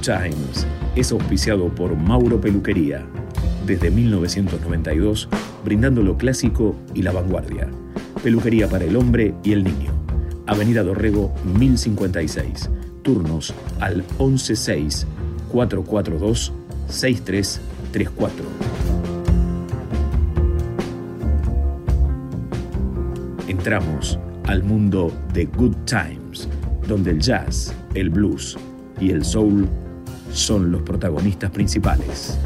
Times es auspiciado por Mauro Peluquería, desde 1992, brindando lo clásico y la vanguardia. Peluquería para el hombre y el niño. Avenida Dorrego 1056. Turnos al 116 442 6334. Entramos al mundo de Good Times, donde el jazz, el blues y el soul son los protagonistas principales.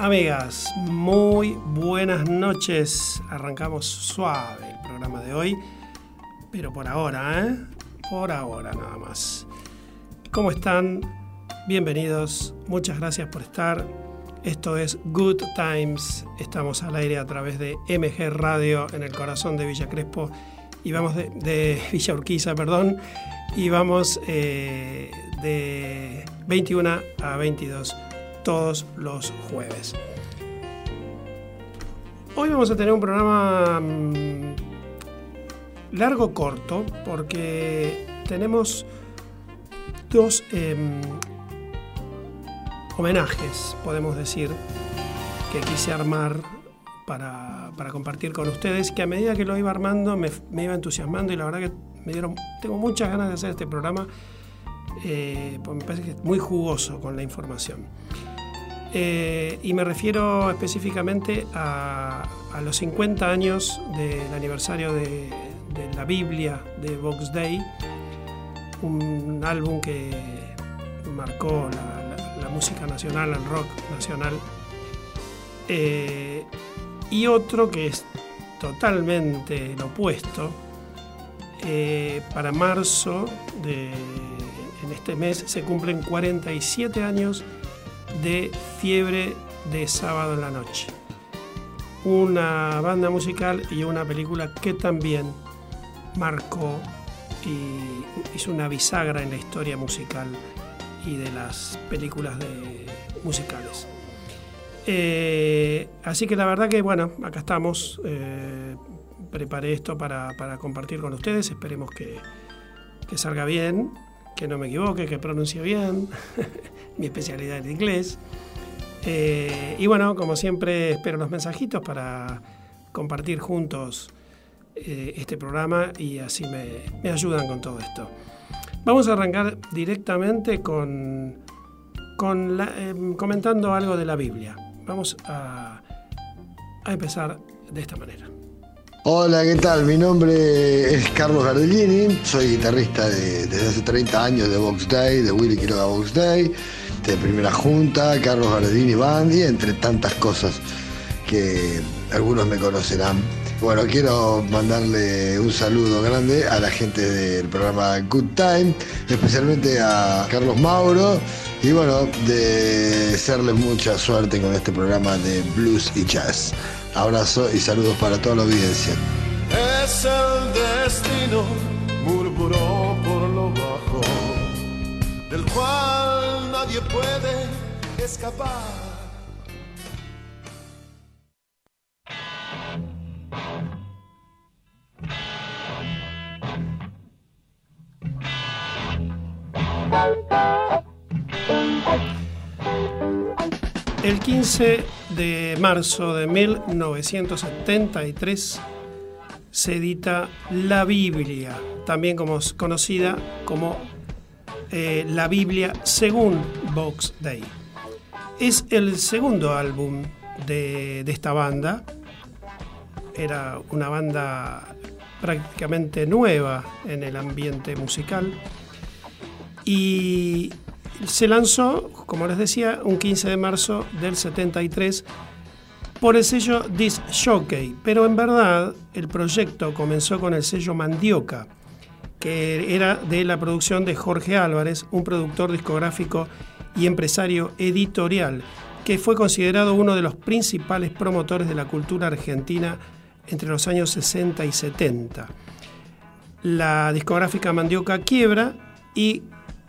Amigas, muy buenas noches. Arrancamos suave el programa de hoy, pero por ahora, ¿eh? Por ahora nada más. ¿Cómo están? Bienvenidos, muchas gracias por estar. Esto es Good Times. Estamos al aire a través de MG Radio en el corazón de Villa Crespo y vamos de, Villa Urquiza, perdón, y vamos eh, de 21 a 22 todos los jueves. Hoy vamos a tener un programa mm, largo corto porque tenemos dos em, homenajes, podemos decir, que quise armar para, compartir con ustedes, que a medida que lo iba armando me, iba entusiasmando y la verdad que me dieron, tengo muchas ganas de hacer este programa, eh, pues me parece que es muy jugoso con la información. Eh, y me refiero específicamente a, los 50 años del aniversario de, la Biblia de Vox Day, un álbum que marcó la, música nacional, el rock nacional, eh, y otro que es totalmente lo opuesto. Eh, para marzo de en este mes se cumplen 47 años de Fiebre de Sábado en la Noche. Una banda musical y una película que también marcó y hizo una bisagra en la historia musical y de las películas de, musicales. Eh, así que la verdad que bueno, acá estamos. Eh, preparé esto para, compartir con ustedes. Esperemos que, que salga bien, que no me equivoque, que pronuncie bien. mi especialidad en inglés. Eh, y bueno, como siempre, espero los mensajitos para compartir juntos eh, este programa y así me, ayudan con todo esto. Vamos a arrancar directamente con, con em, comentando algo de la Biblia. Vamos a, a empezar de esta manera. Hola, ¿qué tal? Mi nombre es Carlos Gardellini, soy guitarrista desde hace 30 años de Vox Day, de Willy Quiroga Vox Day de Primera Junta, Carlos Gardini Bandi, entre tantas cosas que algunos me conocerán. Bueno, quiero mandarle un saludo grande a la gente del programa Good Time, especialmente a Carlos Mauro, y bueno, de desearles mucha suerte con este programa de blues y jazz. Abrazo y saludos para toda la audiencia. Es el destino, murmuró por lo bajo, del cual nadie puede escapar. El 15 de marzo de 1973 se edita la Biblia, también como conocida como eh, la Biblia según Box Day. Es el segundo álbum de, de esta banda. Era una banda prácticamente nueva en el ambiente musical. Y se lanzó, como les decía, un 15 de marzo del 73 por el sello This Jockey, pero en verdad el proyecto comenzó con el sello Mandioca, que era de la producción de Jorge Álvarez, un productor discográfico y empresario editorial, que fue considerado uno de los principales promotores de la cultura argentina entre los años 60 y 70. La discográfica Mandioca quiebra y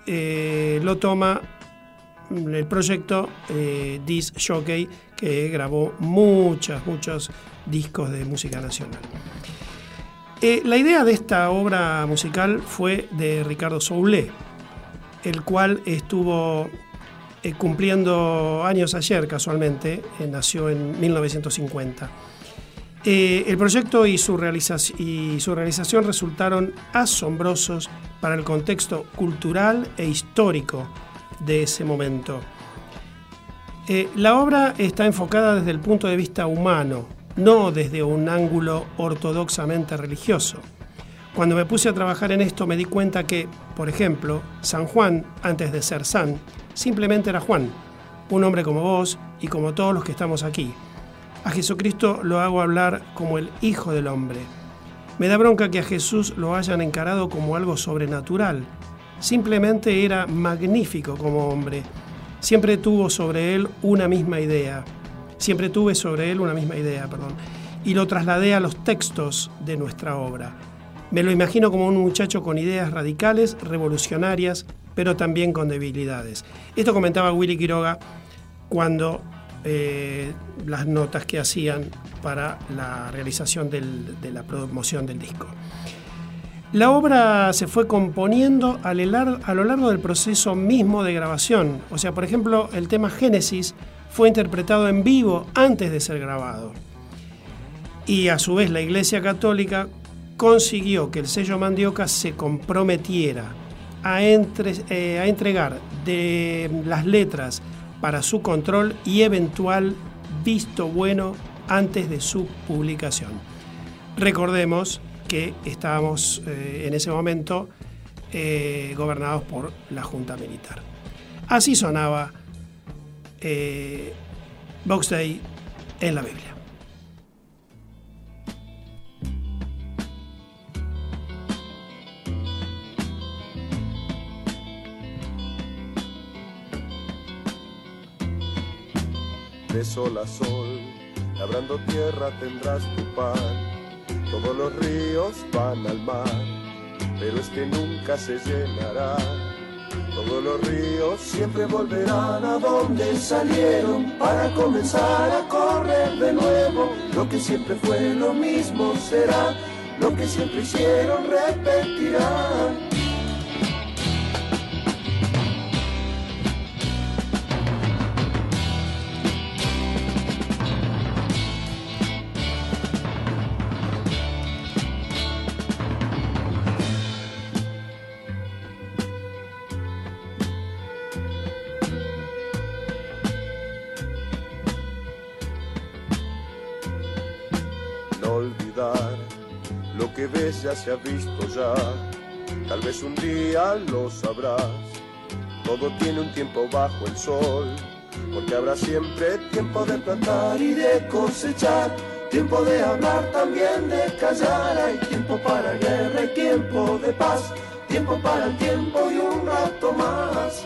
eh, lo toma el proyecto eh, This Jockey, que grabó muchos, muchos discos de música nacional. Eh, la idea de esta obra musical fue de Ricardo Soulé, el cual estuvo cumpliendo años ayer casualmente, nació en 1950. Eh, el proyecto y su realización resultaron asombrosos para el contexto cultural e histórico de ese momento. Eh, la obra está enfocada desde el punto de vista humano, no desde un ángulo ortodoxamente religioso. Cuando me puse a trabajar en esto me di cuenta que, por ejemplo, San Juan, antes de ser San, simplemente era Juan, un hombre como vos y como todos los que estamos aquí a Jesucristo lo hago hablar como el Hijo del Hombre. Me da bronca que a Jesús lo hayan encarado como algo sobrenatural. Simplemente era magnífico como hombre. Siempre tuvo sobre él una misma idea. Siempre tuve sobre él una misma idea, perdón. Y lo trasladé a los textos de nuestra obra. Me lo imagino como un muchacho con ideas radicales, revolucionarias, pero también con debilidades. Esto comentaba Willy Quiroga cuando eh, las notas que hacían para la realización de la promoción del disco. La obra se fue componiendo a lo largo del proceso mismo de grabación. O sea, por ejemplo, el tema Génesis fue interpretado en vivo antes de ser grabado. Y a su vez la Iglesia Católica consiguió que el sello Mandioca se comprometiera a, eh, a entregar de las letras para su control y eventual visto bueno antes de su publicación. Recordemos que estábamos eh, en ese momento eh, gobernados por la Junta Militar. Así sonaba eh, Box Day en la Biblia. De sol a sol, labrando tierra tendrás tu pan. Todos los ríos van al mar, pero es que nunca se llenará. Todos los ríos siempre volverán a donde salieron para comenzar a correr de nuevo. Lo que siempre fue lo mismo será, lo que siempre hicieron repetirán. Ya se ha visto ya, tal vez un día lo sabrás. Todo tiene un tiempo bajo el sol, porque habrá siempre tiempo de plantar y de cosechar, tiempo de hablar también de callar, hay tiempo para guerra y tiempo de paz, tiempo para el tiempo y un rato más.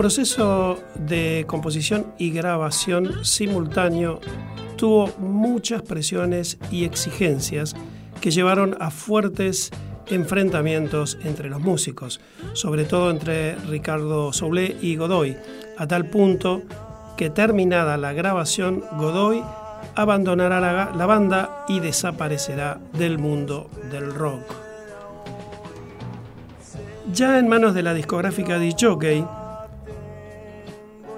Proceso de composición y grabación simultáneo tuvo muchas presiones y exigencias que llevaron a fuertes enfrentamientos entre los músicos, sobre todo entre Ricardo Soule y Godoy, a tal punto que terminada la grabación, Godoy abandonará la, la banda y desaparecerá del mundo del rock. Ya en manos de la discográfica de Jockey,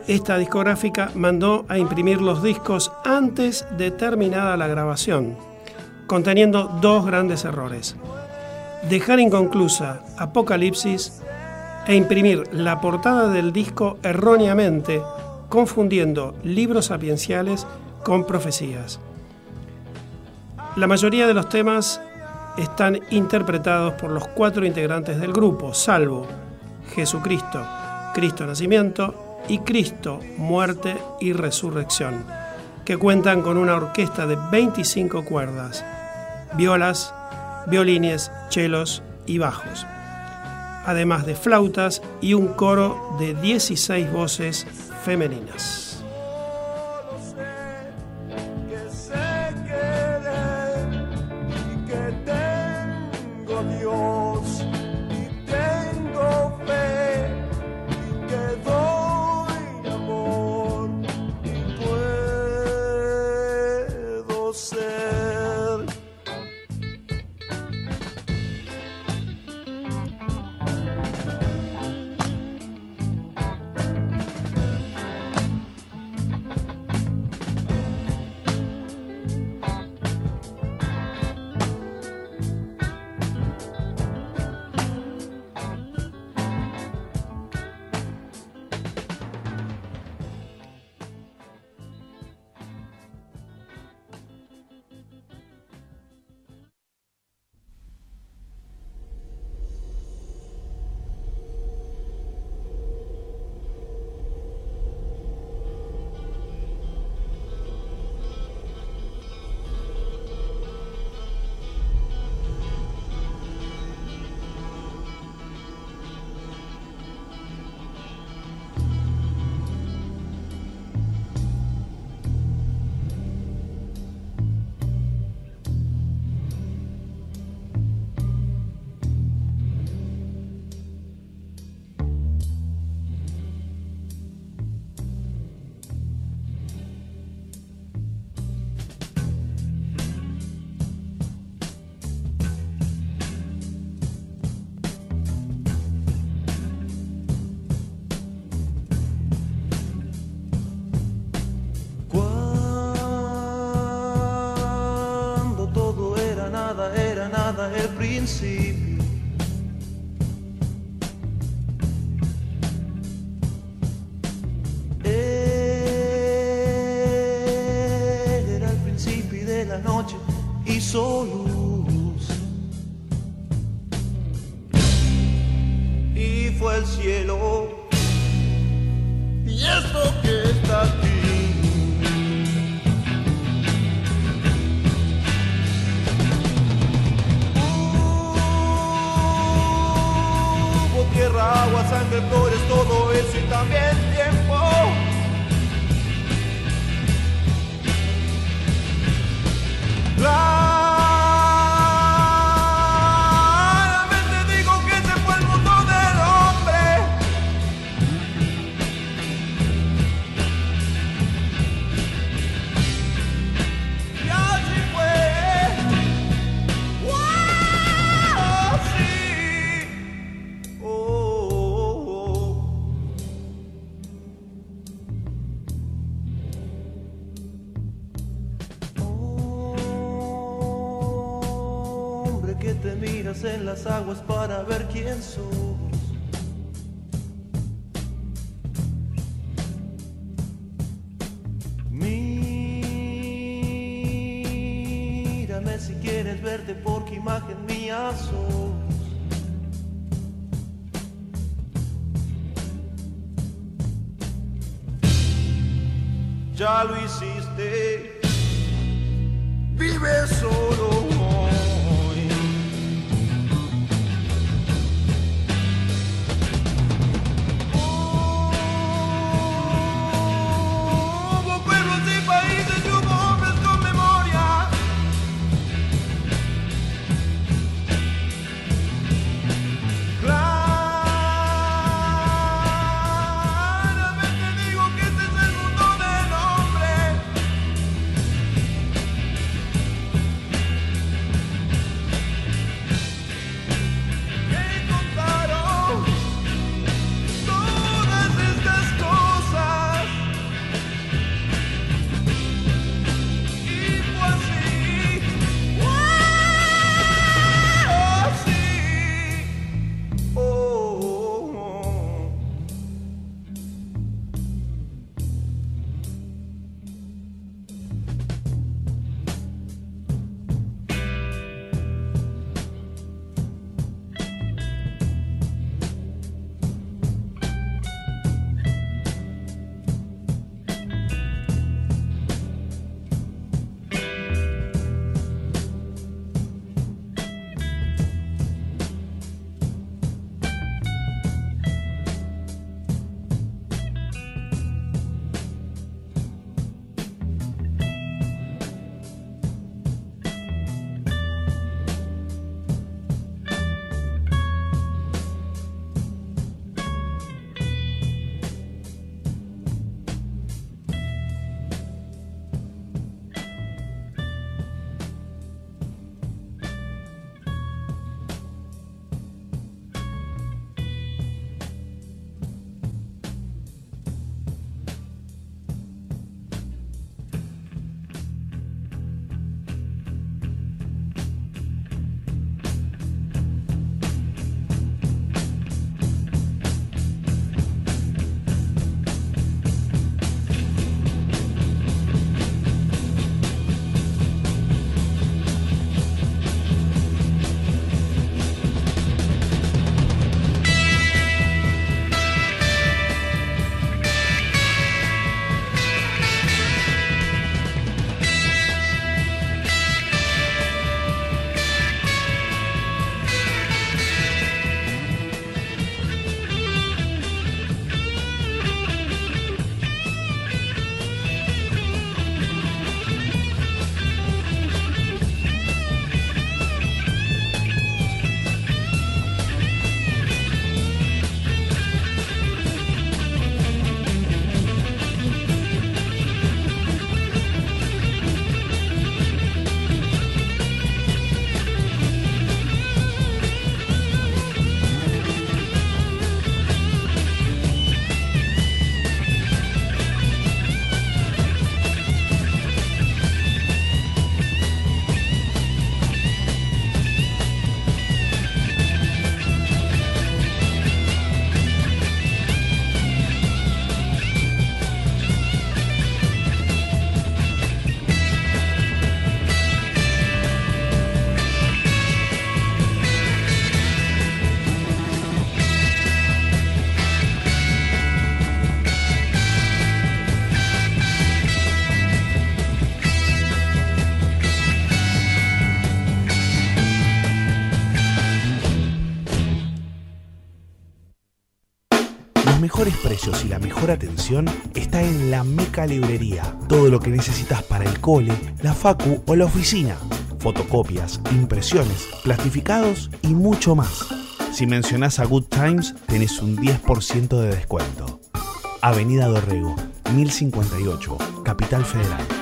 esta discográfica mandó a imprimir los discos antes de terminada la grabación, conteniendo dos grandes errores. Dejar inconclusa Apocalipsis e imprimir la portada del disco erróneamente, confundiendo libros sapienciales con profecías. La mayoría de los temas están interpretados por los cuatro integrantes del grupo, salvo Jesucristo, Cristo Nacimiento y Cristo, Muerte y Resurrección, que cuentan con una orquesta de 25 cuerdas, violas, violines, chelos y bajos, además de flautas y un coro de 16 voces femeninas. el príncipe. las aguas para ver quién sos. Mírame si quieres verte porque imagen mía sos. Ya lo hiciste. Precios y la mejor atención está en la Meca Librería. Todo lo que necesitas para el cole, la facu o la oficina. Fotocopias, impresiones, plastificados y mucho más. Si mencionás a Good Times, tenés un 10% de descuento. Avenida Dorrego, 1058, Capital Federal.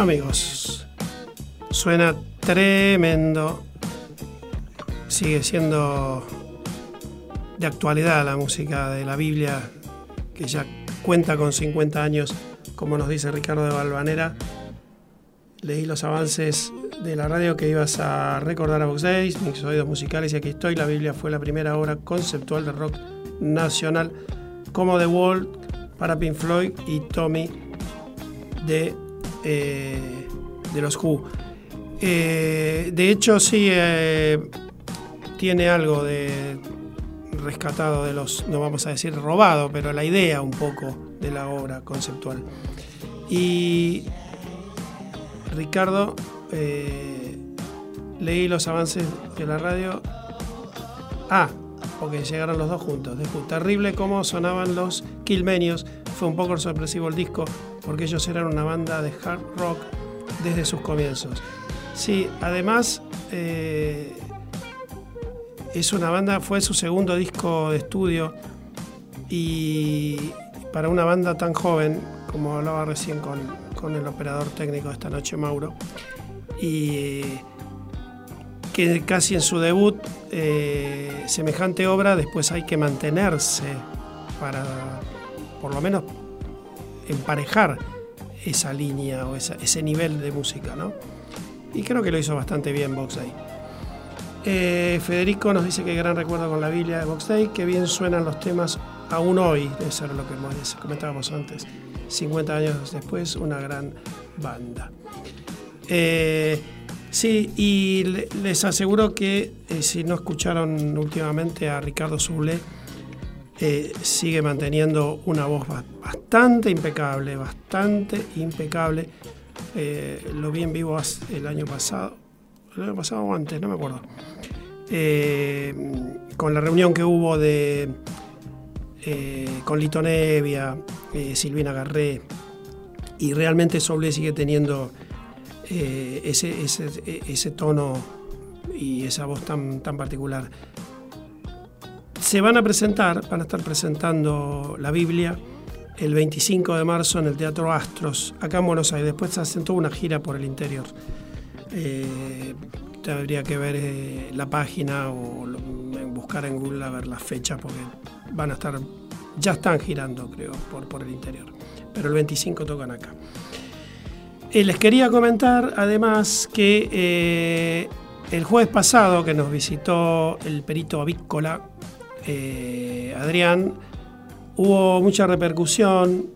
Amigos, suena tremendo. Sigue siendo de actualidad la música de la Biblia, que ya cuenta con 50 años, como nos dice Ricardo de Balvanera. Leí los avances de la radio que ibas a recordar a Vox Days, mis oídos musicales, y aquí estoy. La Biblia fue la primera obra conceptual de rock nacional, como The Wall para Pink Floyd y Tommy de eh, de los Who. Eh, de hecho, sí, eh, tiene algo de rescatado de los, no vamos a decir robado, pero la idea un poco de la obra conceptual. Y Ricardo, leí los avances de la radio. Ah, porque llegaron los dos juntos. Terrible cómo sonaban los Kilmenios. Fue un poco sorpresivo el disco porque ellos eran una banda de hard rock desde sus comienzos. Sí, además eh, es una banda, fue su segundo disco de estudio y para una banda tan joven, como hablaba recién con, el operador técnico de esta noche, Mauro, y que casi en su debut, eh, semejante obra, después hay que mantenerse para por lo menos emparejar esa línea o ese nivel de música, ¿no? Y creo que lo hizo bastante bien Box Day. Eh, Federico nos dice que gran recuerdo con la Biblia de Box Day, que bien suenan los temas aún hoy, eso era lo que comentábamos antes, 50 años después, una gran banda. Eh, sí, y les aseguro que eh, si no escucharon últimamente a Ricardo Zule, sigue manteniendo una voz bastante impecable, bastante impecable. Eh, lo vi en vivo el año pasado, el año pasado o antes, no me acuerdo. Eh, con la reunión que hubo de eh, con Lito Nevia, Silvina Garré, y realmente Soble sigue teniendo ese, ese, tono y esa voz tan, tan particular se van a presentar, van a estar presentando la Biblia el 25 de marzo en el Teatro Astros, acá en Buenos Aires. Después se hacen toda una gira por el interior. Eh, habría que ver eh, la página o buscar en Google a ver las fechas porque van a estar, ya están girando creo por, por el interior. Pero el 25 tocan acá. Eh, les quería comentar además que el jueves pasado que nos visitó el perito avícola eh, Adrián, hubo mucha repercusión,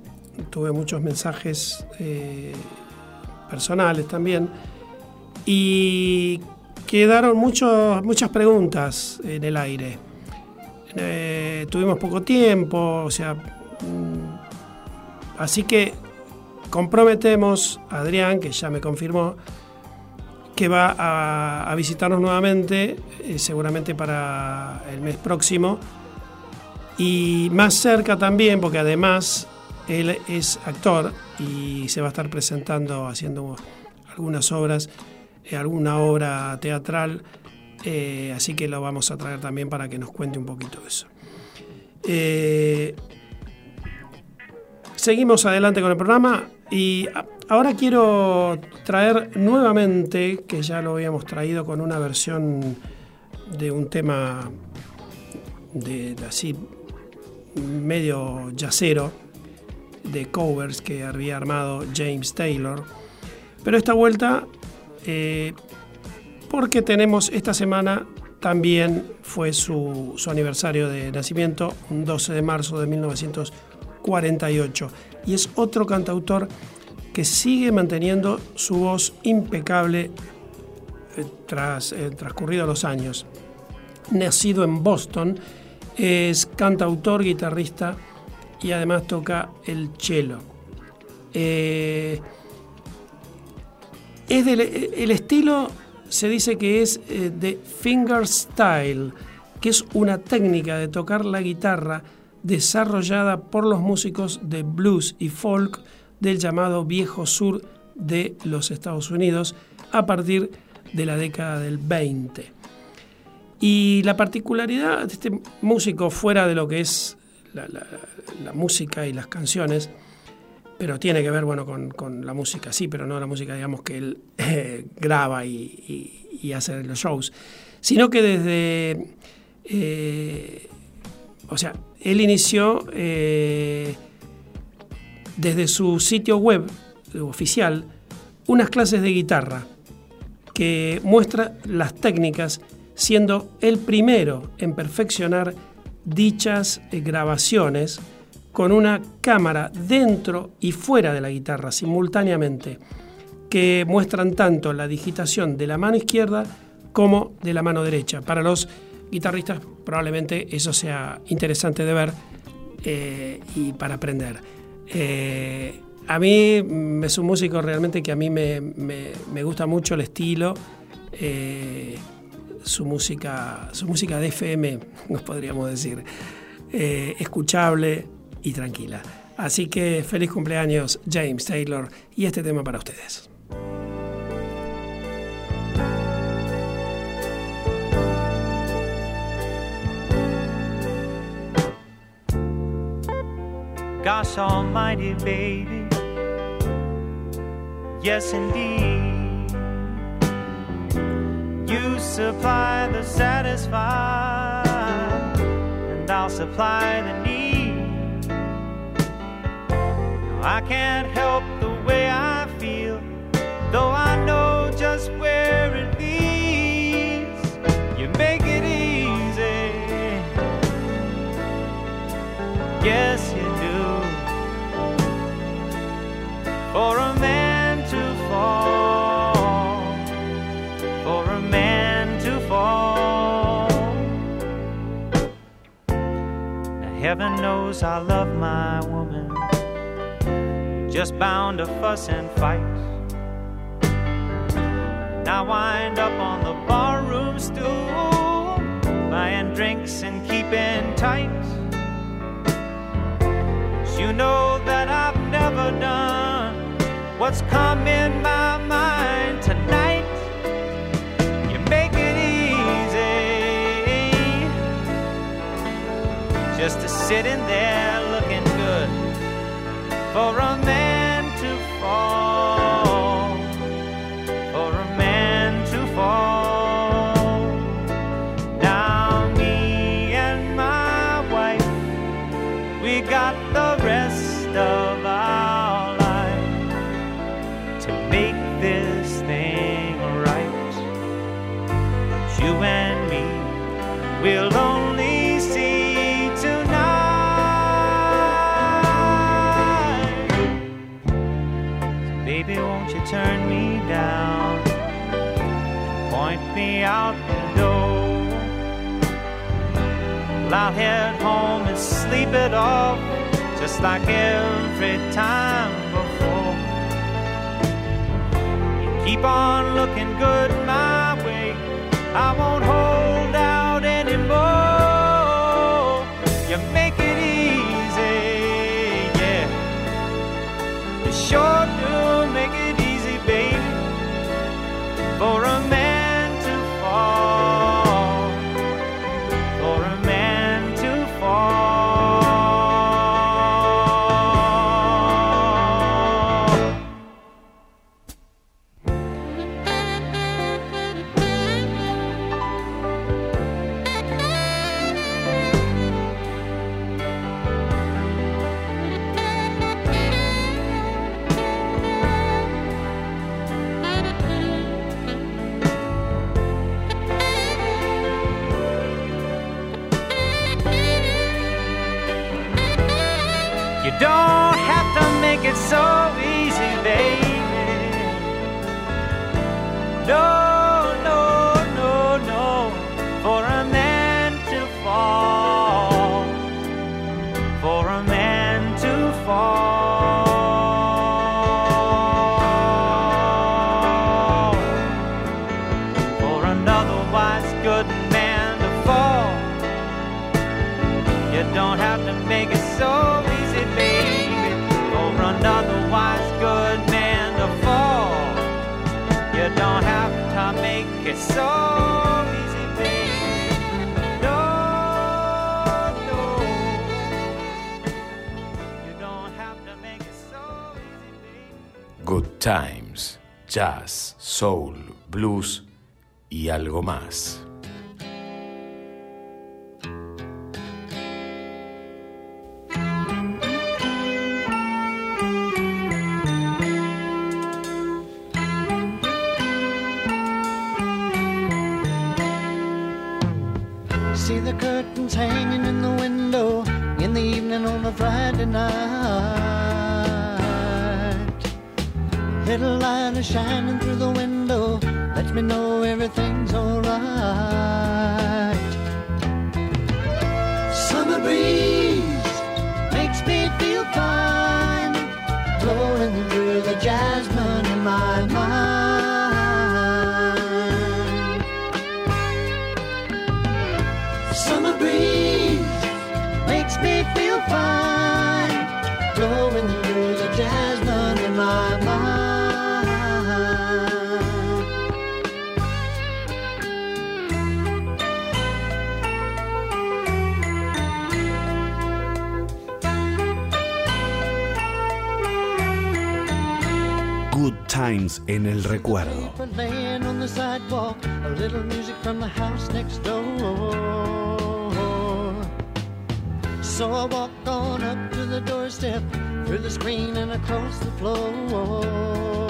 tuve muchos mensajes eh, personales también y quedaron muchas preguntas en el aire. Eh, tuvimos poco tiempo, o sea, mm, así que comprometemos a Adrián, que ya me confirmó, que va a, visitarnos nuevamente, eh, seguramente para el mes próximo. Y más cerca también, porque además él es actor y se va a estar presentando haciendo algunas obras, eh, alguna obra teatral, eh, así que lo vamos a traer también para que nos cuente un poquito eso. seguimos adelante con el programa y Ahora quiero traer nuevamente, que ya lo habíamos traído con una versión de un tema de así medio yacero de covers que había armado James Taylor. Pero esta vuelta, eh, porque tenemos esta semana también fue su, su, aniversario de nacimiento, un 12 de marzo de 1948. Y es otro cantautor que sigue manteniendo su voz impecable eh, tras eh, transcurridos los años. Nacido en Boston, es cantautor, guitarrista y además toca el cello. Eh, Es el estilo se dice que es de fingerstyle, que es una técnica de tocar la guitarra desarrollada por los músicos de blues y folk del llamado viejo sur de los Estados Unidos a partir de la década del 20. Y la particularidad de este músico, fuera de lo que es la, música y las canciones, pero tiene que ver bueno, con, la música, sí, pero no la música, digamos, que él eh, graba y, hace los shows, sino que desde, eh, o sea, él inició eh, desde su sitio web oficial unas clases de guitarra que muestra las técnicas, siendo el primero en perfeccionar dichas eh, grabaciones con una cámara dentro y fuera de la guitarra simultáneamente, que muestran tanto la digitación de la mano izquierda como de la mano derecha. Para los guitarristas probablemente eso sea interesante de ver eh, y para aprender. Eh, a mí es un músico realmente que a mí me, gusta mucho el estilo, eh, su, música, su música de FM, nos podríamos decir, eh, escuchable y tranquila. Así que feliz cumpleaños James Taylor y este tema para ustedes. Gosh almighty baby Yes, indeed. You supply the satisfied, and I'll supply the need. I can't help the way I feel, though I know just where it leads. You make it easy. Yes, heaven knows I love my woman, just bound to fuss and fight. Now wind up on the barroom stool, buying drinks and keeping tight. You know that I've never done what's come in my mind just to sit in there looking good for a man turn me down point me out the door? Well, I'll head home and sleep it off just like every time before. You keep on looking good my way. I won't hold Times en el recuerdo. So I walk on up to the doorstep, through the screen and across the floor.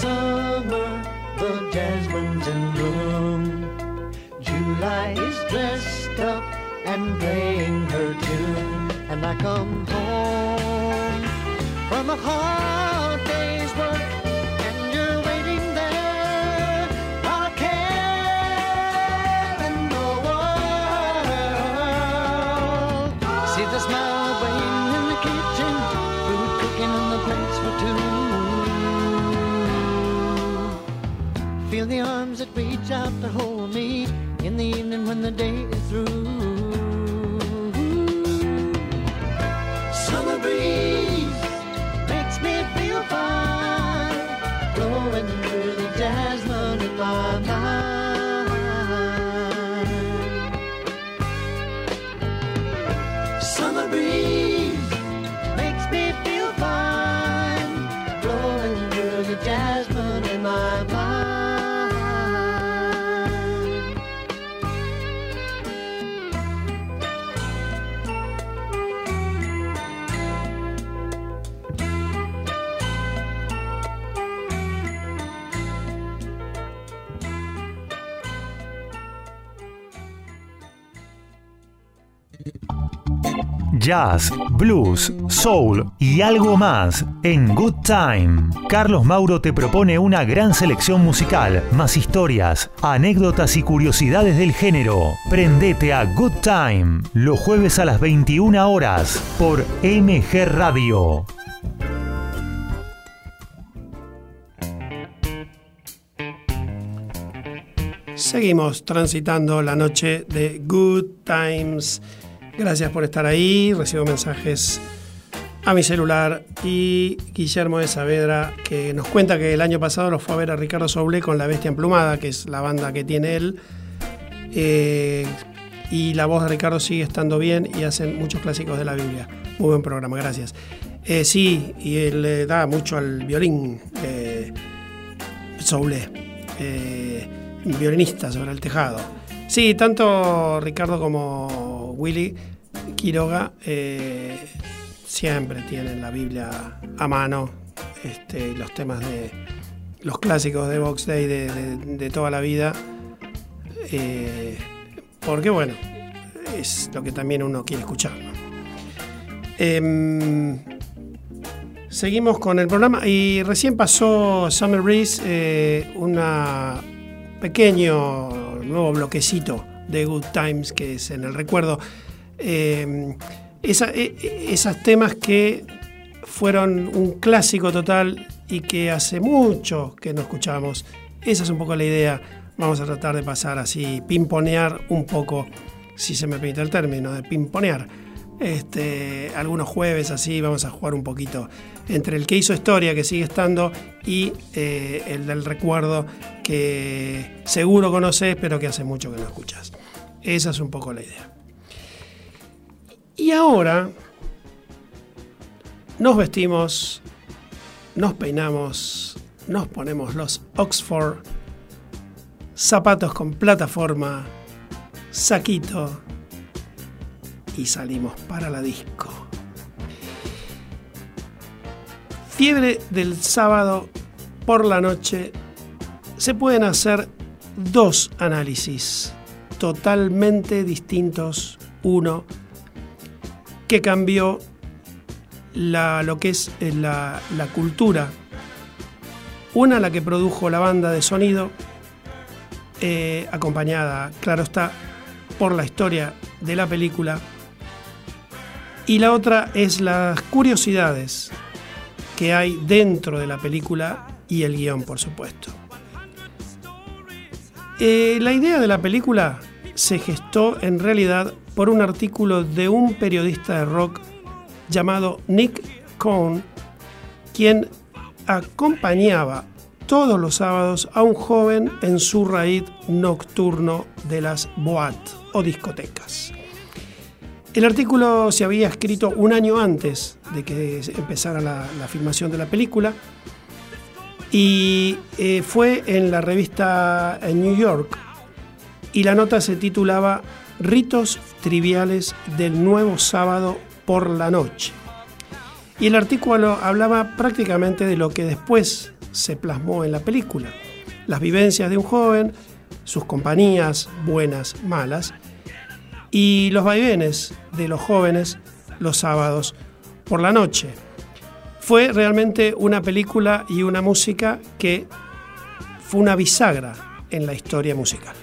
Summer, the jasmine's in bloom. July is dressed up and playing her tune, and I come home from a hard arms that reach out to hold me in the evening when the day is through. Summer breeze Jazz, blues, soul y algo más en Good Time. Carlos Mauro te propone una gran selección musical, más historias, anécdotas y curiosidades del género. Prendete a Good Time los jueves a las 21 horas por MG Radio. Seguimos transitando la noche de Good Times. Gracias por estar ahí. Recibo mensajes a mi celular y Guillermo de Saavedra que nos cuenta que el año pasado lo fue a ver a Ricardo Soble con La Bestia Emplumada, que es la banda que tiene él. Eh, y la voz de Ricardo sigue estando bien y hacen muchos clásicos de la Biblia. Muy buen programa, gracias. Eh, sí, y él le da mucho al violín eh, Soule, eh, violinista sobre el tejado. Sí, tanto Ricardo como Willy Quiroga eh, siempre tienen la Biblia a mano, este, los temas de los clásicos de Box Day de, toda la vida. Eh, porque bueno, es lo que también uno quiere escuchar. Em, seguimos con el programa y recién pasó Summer Breeze, eh, pequeño nuevo bloquecito de Good Times que es en el recuerdo. Eh, e- e- esos temas que fueron un clásico total y que hace mucho que no escuchamos. Esa es un poco la idea. Vamos a tratar de pasar así, pimponear un poco, si se me permite el término, de pimponear. Este, algunos jueves así vamos a jugar un poquito entre el que hizo historia, que sigue estando, y eh, el del recuerdo, que seguro conoces, pero que hace mucho que no escuchas. Esa es un poco la idea. Y ahora nos vestimos, nos peinamos, nos ponemos los Oxford, zapatos con plataforma, saquito y salimos para la disco. Fiebre del sábado por la noche se pueden hacer dos análisis totalmente distintos. Uno que cambió la- lo que es eh, la, cultura. Una, la que produjo la banda de sonido, eh, acompañada, claro está, por la historia de la película. Y la otra es las curiosidades que hay dentro de la película y el guion, por supuesto. Eh, la idea de la película se gestó en realidad por un artículo de un periodista de rock llamado Nick Cohn, quien acompañaba todos los sábados a un joven en su raíz nocturno de las boat o discotecas. El artículo se había escrito un año antes de que empezara la, filmación de la película y eh, fue en la revista en New York y la nota se titulaba Ritos triviales del nuevo sábado por la noche. Y el artículo hablaba prácticamente de lo que después se plasmó en la película. Las vivencias de un joven, sus compañías, buenas, malas, y los vaivenes de los jóvenes los sábados por la noche. Fue realmente una película y una música que fue una bisagra en la historia musical.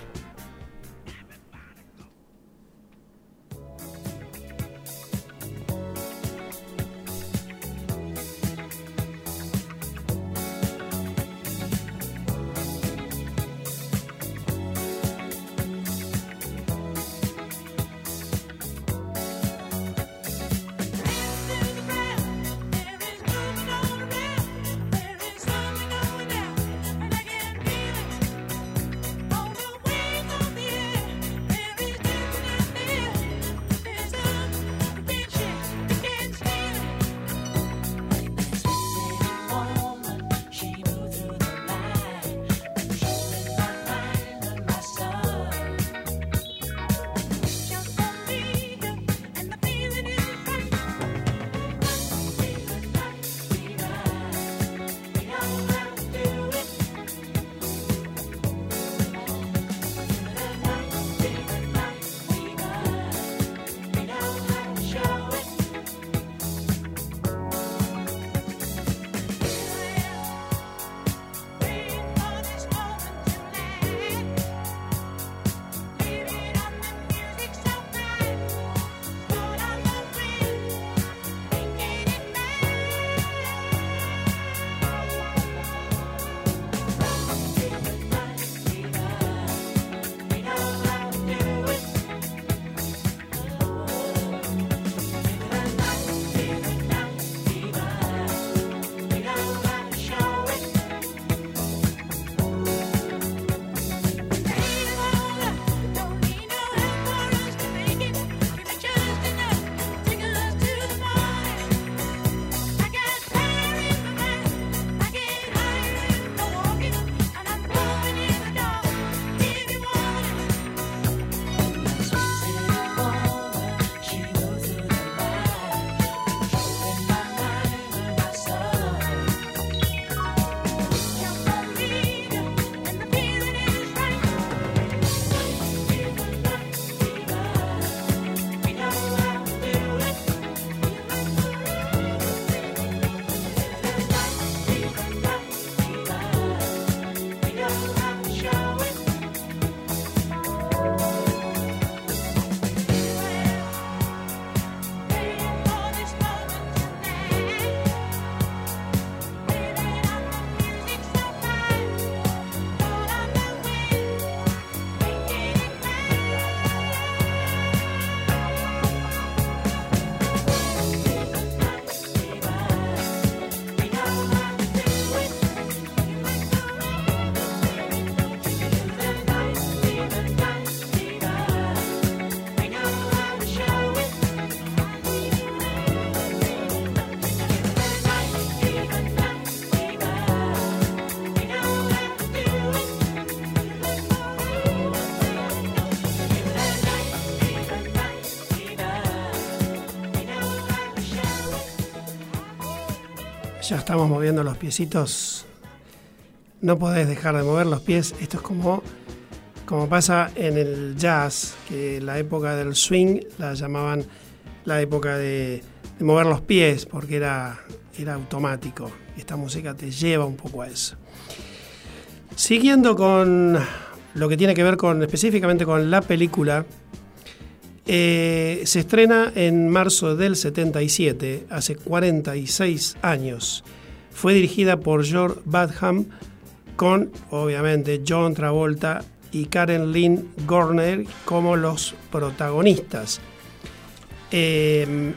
Ya estamos moviendo los piecitos. No podés dejar de mover los pies. Esto es como, como pasa en el jazz, que la época del swing la llamaban la época de, mover los pies, porque era, era automático. Esta música te lleva un poco a eso. Siguiendo con lo que tiene que ver con específicamente con la película, eh, se estrena en marzo del 77, hace 46 años. Fue dirigida por George Badham con, obviamente, John Travolta y Karen Lynn Gorner como los protagonistas. Eh,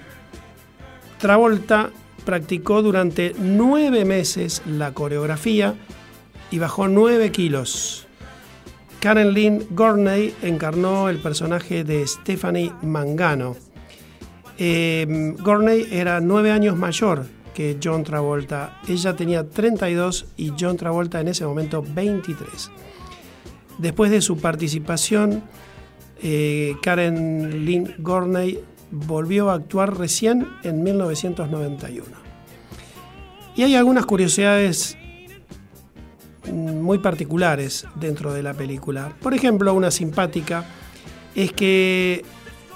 Travolta practicó durante nueve meses la coreografía y bajó nueve kilos. Karen Lynn Gorney encarnó el personaje de Stephanie Mangano. Eh, Gorney era nueve años mayor que John Travolta. Ella tenía 32 y John Travolta en ese momento 23. Después de su participación, eh, Karen Lynn Gorney volvió a actuar recién en 1991. Y hay algunas curiosidades muy particulares dentro de la película. Por ejemplo, una simpática es que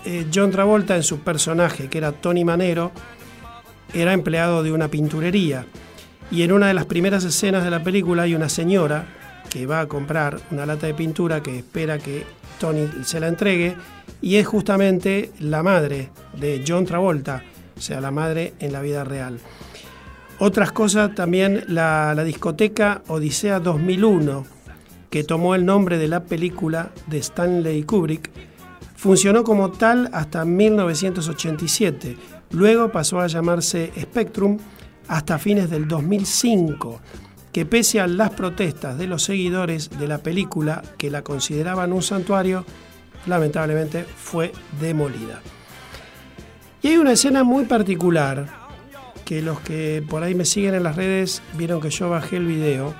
eh, John Travolta en su personaje, que era Tony Manero, era empleado de una pinturería. Y en una de las primeras escenas de la película hay una señora que va a comprar una lata de pintura que espera que Tony se la entregue y es justamente la madre de John Travolta, o sea, la madre en la vida real. Otras cosas también la, discoteca Odisea 2001, que tomó el nombre de la película de Stanley Kubrick, funcionó como tal hasta 1987. Luego pasó a llamarse Spectrum hasta fines del 2005, que pese a las protestas de los seguidores de la película que la consideraban un santuario, lamentablemente fue demolida. Y hay una escena muy particular que los que por ahí me siguen en las redes vieron que yo bajé el video.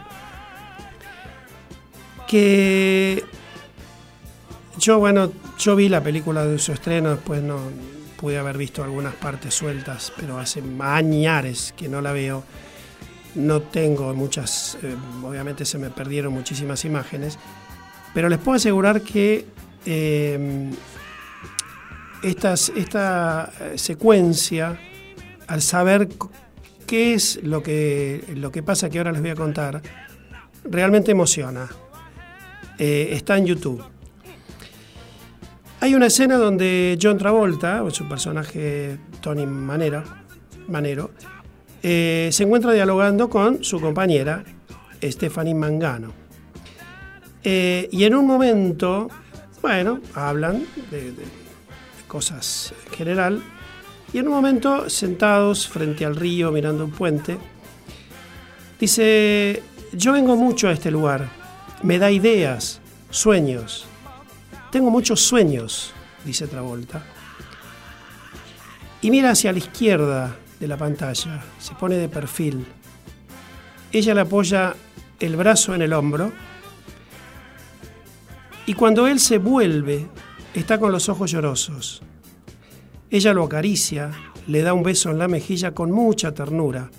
Que yo, bueno, yo vi la película de su estreno, después no pude haber visto algunas partes sueltas, pero hace añares que no la veo. No tengo muchas, eh, obviamente se me perdieron muchísimas imágenes, pero les puedo asegurar que eh, estas, esta eh, secuencia al saber qué es lo que, lo que pasa que ahora les voy a contar, realmente emociona. Eh, está en YouTube. Hay una escena donde John Travolta, su personaje Tony Manero, Manero eh, se encuentra dialogando con su compañera Stephanie Mangano. Eh, y en un momento, bueno, hablan de, de cosas en general, y en un momento, sentados frente al río mirando un puente, dice, yo vengo mucho a este lugar, me da ideas, sueños. Tengo muchos sueños, dice Travolta. Y mira hacia la izquierda de la pantalla, se pone de perfil. Ella le apoya el brazo en el hombro y cuando él se vuelve, está con los ojos llorosos. Ella lo acaricia, le da un beso en la mejilla con mucha ternura.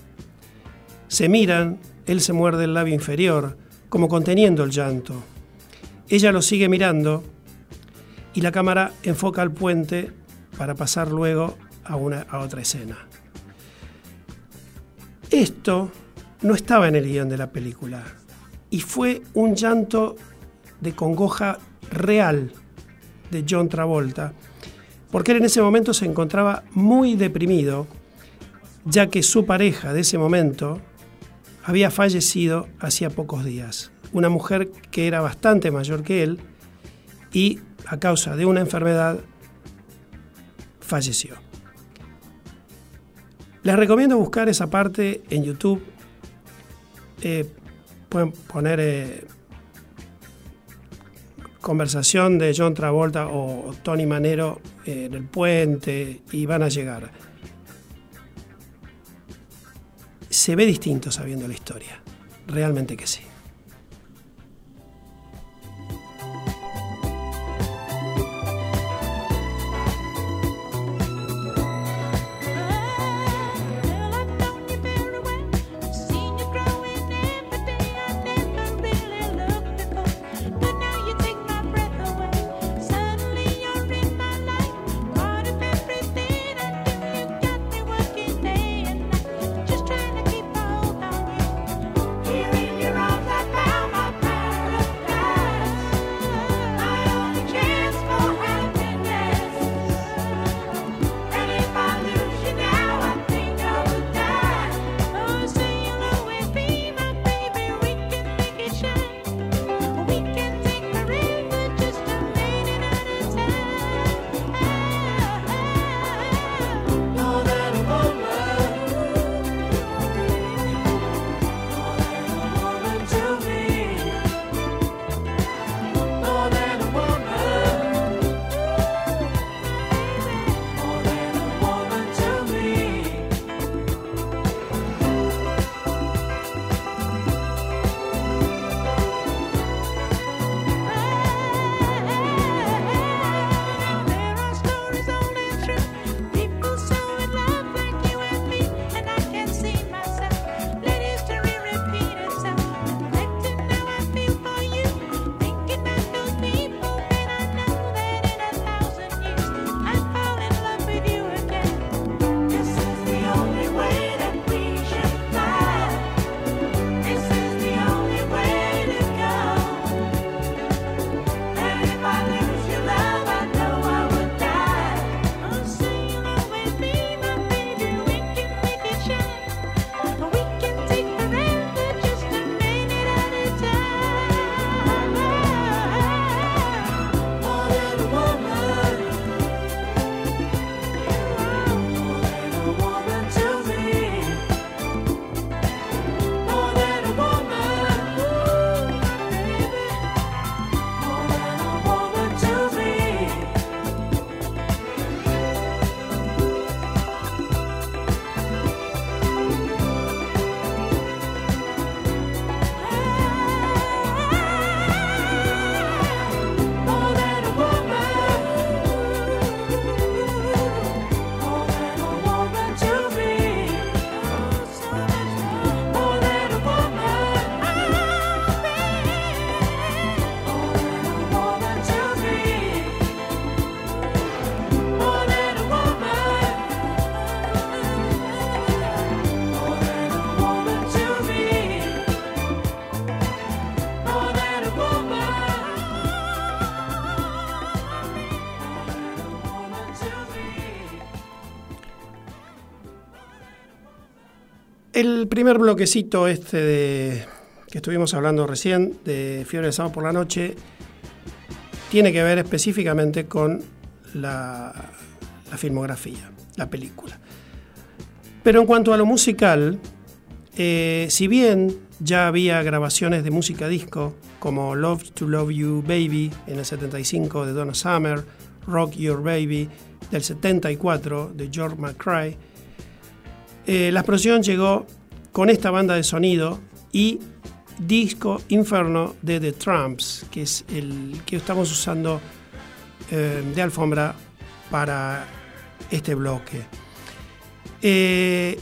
Se miran, él se muerde el labio inferior, como conteniendo el llanto. Ella lo sigue mirando y la cámara enfoca al puente para pasar luego a, una, a otra escena. Esto no estaba en el guion de la película y fue un llanto de congoja real de John Travolta porque él en ese momento se encontraba muy deprimido, ya que su pareja de ese momento había fallecido hacía pocos días. Una mujer que era bastante mayor que él y a causa de una enfermedad falleció. Les recomiendo buscar esa parte en YouTube. Eh, pueden poner eh, conversación de John Travolta o Tony Manero en el puente y van a llegar. Se ve distinto sabiendo la historia, realmente que sí. Primer bloquecito este de, que estuvimos hablando recién, de Fiebre de Sábado por la Noche, tiene que ver específicamente con la, filmografía, la película. Pero en cuanto a lo musical, eh, si bien ya había grabaciones de música disco, como Love to Love You Baby en el 75 de Donna Summer, Rock Your Baby del 74 de George McCrae, eh, la explosión llegó con esta banda de sonido y Disco Inferno de The Trumps, que es el que estamos usando eh, de alfombra para este bloque. Eh,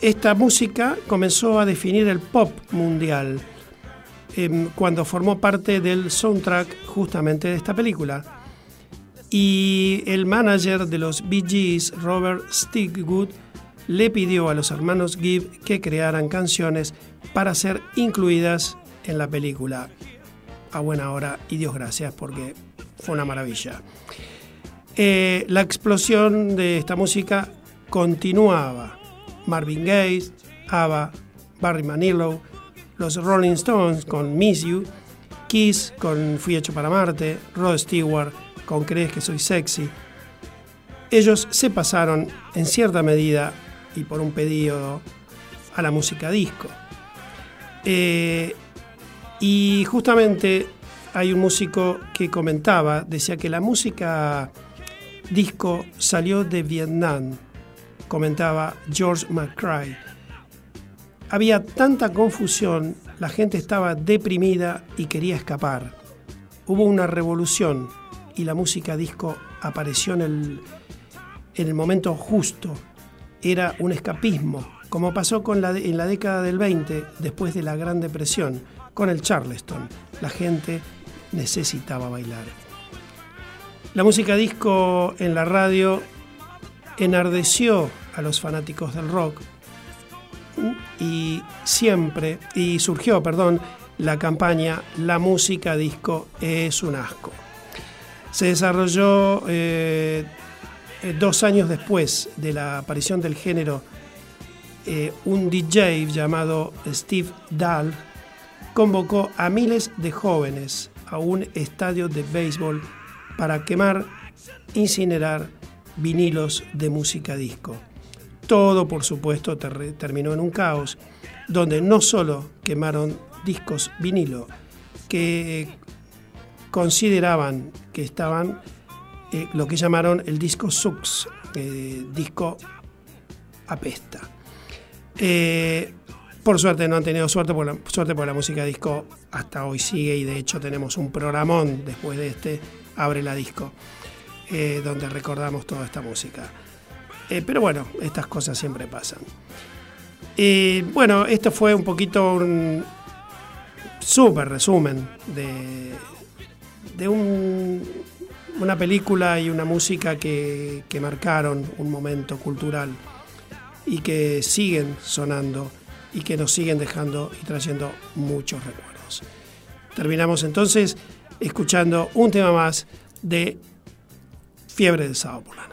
esta música comenzó a definir el pop mundial em, cuando formó parte del soundtrack justamente de esta película. Y el manager de los Bee Gees, Robert Stigwood, le pidió a los hermanos Gibb que crearan canciones para ser incluidas en la película. A buena hora y Dios gracias porque fue una maravilla. Eh, la explosión de esta música continuaba. Marvin Gaye, ABBA, Barry Manilow, los Rolling Stones con Miss You, Kiss con Fui hecho para Marte, Rod Stewart con Crees que soy sexy. Ellos se pasaron en cierta medida y por un pedido a la música disco. Eh, y justamente hay un músico que comentaba, decía que la música disco salió de Vietnam, comentaba George McCrae. Había tanta confusión, la gente estaba deprimida y quería escapar. Hubo una revolución y la música disco apareció en el, en el momento justo era un escapismo, como pasó en la década del 20, después de la Gran Depresión, con el Charleston. La gente necesitaba bailar. La música disco en la radio enardeció a los fanáticos del rock y siempre, y surgió, perdón, la campaña La música disco es un asco. Se desarrolló eh, eh, dos años después de la aparición del género, eh, un DJ llamado Steve Dahl convocó a miles de jóvenes a un estadio de béisbol para quemar, incinerar vinilos de música disco. Todo, por supuesto, terminó en un caos, donde no solo quemaron discos vinilo, que consideraban que estaban eh, lo que llamaron el disco Sux, eh, disco apesta. Eh, por suerte no han tenido suerte, por la, suerte por la música disco hasta hoy sigue y de hecho tenemos un programón después de este, Abre la Disco, donde recordamos toda esta música. pero bueno, estas cosas siempre pasan. bueno, esto fue un poquito un súper resumen de, de un una película y una música que, marcaron un momento cultural y que siguen sonando y que nos siguen dejando y trayendo muchos recuerdos. Terminamos entonces escuchando un tema más de Fiebre de Sábado por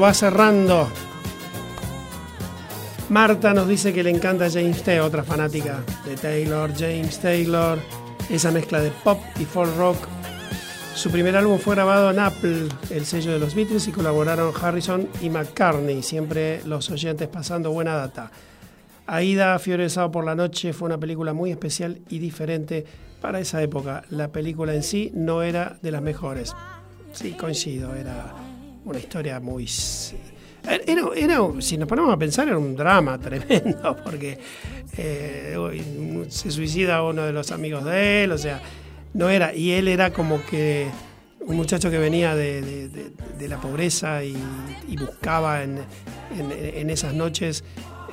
va cerrando. Marta nos dice que le encanta James T, otra fanática de Taylor. James Taylor, esa mezcla de pop y folk rock. Su primer álbum fue grabado en Apple, el sello de los Beatles, y colaboraron Harrison y McCartney. Siempre los oyentes pasando buena data. Aida, Fiebre de Sábado por la Noche fue una película muy especial y diferente para esa época. La película en sí no era de las mejores. Sí, coincido, era una historia muy... s- Era, era- si nos ponemos a pensar, era un drama tremendo, porque eh, se suicida uno de los amigos de él, o sea, no era... Y él era como que un muchacho que venía de, de- la pobreza y, buscaba en, en- esas noches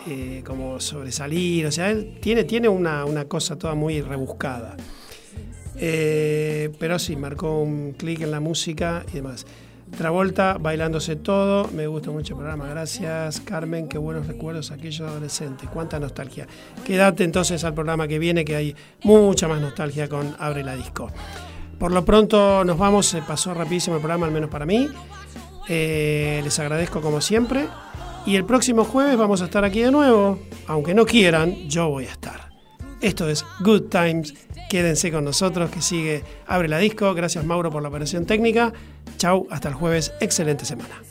eh, como sobresalir, o sea, él tiene, tiene una, una cosa toda muy rebuscada. Eh, pero sí, marcó un clic en la música y demás. Travolta, bailándose todo. Me gusta mucho el programa. Gracias, Carmen. Qué buenos recuerdos aquellos adolescentes. Cuánta nostalgia. Quédate entonces al programa que viene, que hay mucha más nostalgia con Abre la Disco. Por lo pronto nos vamos. Se pasó rapidísimo el programa, al menos para mí. Eh, les agradezco como siempre. Y el próximo jueves vamos a estar aquí de nuevo. Aunque no quieran, yo voy a estar. Esto es Good Times. Quédense con nosotros que sigue Abre la Disco. Gracias Mauro por la operación técnica. Chau, hasta el jueves. Excelente semana.